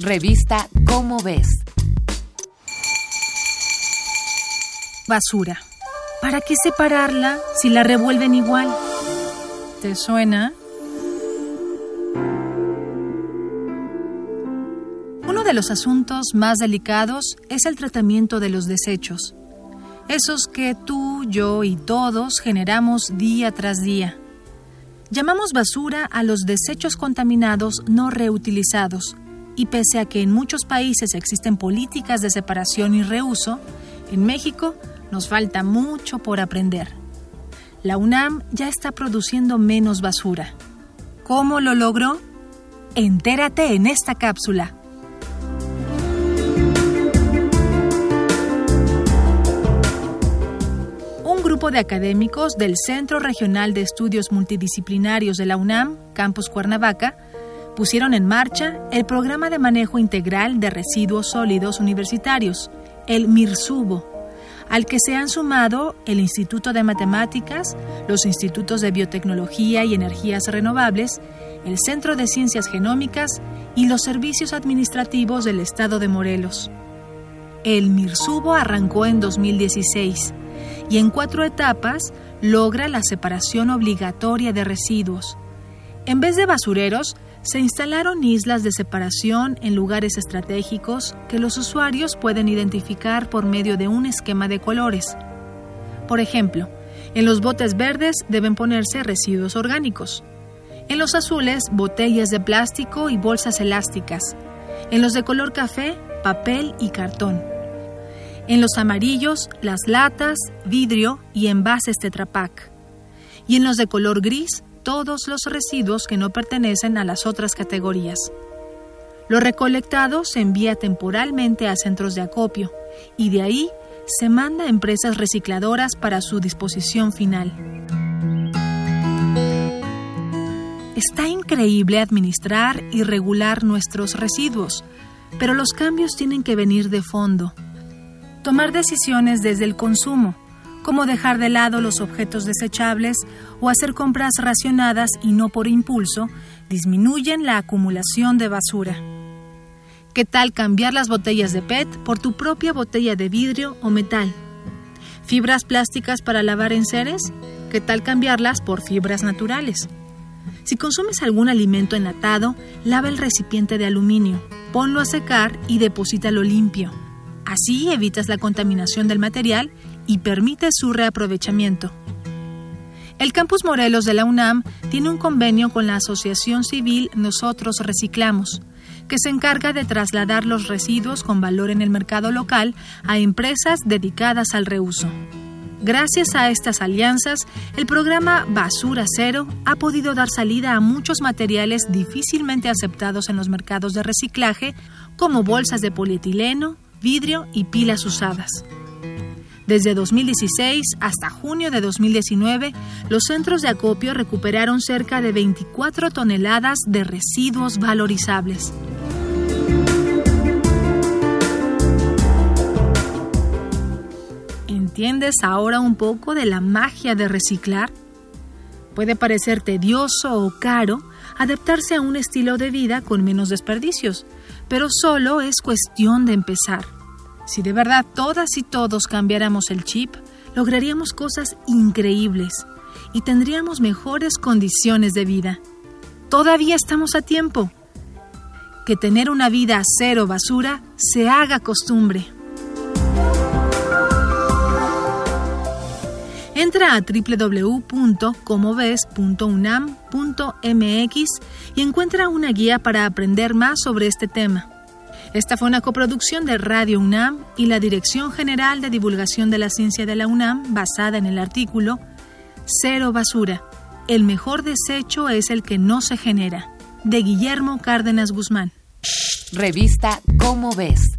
Revista Cómo ves. Basura. ¿Para qué separarla si la revuelven igual? ¿Te suena? Uno de los asuntos más delicados es el tratamiento de los desechos. Esos que tú, yo y todos generamos día tras día. Llamamos basura a los desechos contaminados no reutilizados, y pese a que en muchos países existen políticas de separación y reuso, en México nos falta mucho por aprender. La UNAM ya está produciendo menos basura. ¿Cómo lo logró? Entérate en esta cápsula. Un grupo de académicos del Centro Regional de Estudios Multidisciplinarios de la UNAM, Campus Cuernavaca, pusieron en marcha el Programa de Manejo Integral de Residuos Sólidos Universitarios, el MIRSUBO, al que se han sumado el Instituto de Matemáticas, los Institutos de Biotecnología y Energías Renovables, el Centro de Ciencias Genómicas y los servicios administrativos del Estado de Morelos. El MIRSUBO arrancó en 2016 y en cuatro etapas logra la separación obligatoria de residuos. En vez de basureros, se instalaron islas de separación en lugares estratégicos que los usuarios pueden identificar por medio de un esquema de colores. Por ejemplo, en los botes verdes deben ponerse residuos orgánicos. En los azules, botellas de plástico y bolsas elásticas. En los de color café, papel y cartón. En los amarillos, las latas, vidrio y envases Tetra Pak. Y en los de color gris, todos los residuos que no pertenecen a las otras categorías. Lo recolectado se envía temporalmente a centros de acopio y de ahí se manda a empresas recicladoras para su disposición final. Está increíble administrar y regular nuestros residuos, pero los cambios tienen que venir de fondo. Tomar decisiones desde el consumo, como dejar de lado los objetos desechables o hacer compras racionadas y no por impulso, disminuyen la acumulación de basura. ¿Qué tal cambiar las botellas de PET por tu propia botella de vidrio o metal? ¿Fibras plásticas para lavar enseres? ¿Qué tal cambiarlas por fibras naturales? Si consumes algún alimento enlatado, lava el recipiente de aluminio, ponlo a secar y deposítalo limpio. Así evitas la contaminación del material y permite su reaprovechamiento. El Campus Morelos de la UNAM tiene un convenio con la Asociación Civil Nosotros Reciclamos, que se encarga de trasladar los residuos con valor en el mercado local a empresas dedicadas al reuso. Gracias a estas alianzas, el programa Basura Cero ha podido dar salida a muchos materiales difícilmente aceptados en los mercados de reciclaje, como bolsas de polietileno, vidrio y pilas usadas. Desde 2016 hasta junio de 2019, los centros de acopio recuperaron cerca de 24 toneladas de residuos valorizables. ¿Entiendes ahora un poco de la magia de reciclar? Puede parecer tedioso o caro adaptarse a un estilo de vida con menos desperdicios, pero solo es cuestión de empezar. Si de verdad todas y todos cambiáramos el chip, lograríamos cosas increíbles y tendríamos mejores condiciones de vida. Todavía estamos a tiempo. Que tener una vida cero basura se haga costumbre. Entra a www.comoves.unam.mx y encuentra una guía para aprender más sobre este tema. Esta fue una coproducción de Radio UNAM y la Dirección General de Divulgación de la Ciencia de la UNAM basada en el artículo Cero Basura. El mejor desecho es el que no se genera, de Guillermo Cárdenas Guzmán. Revista Cómo ves.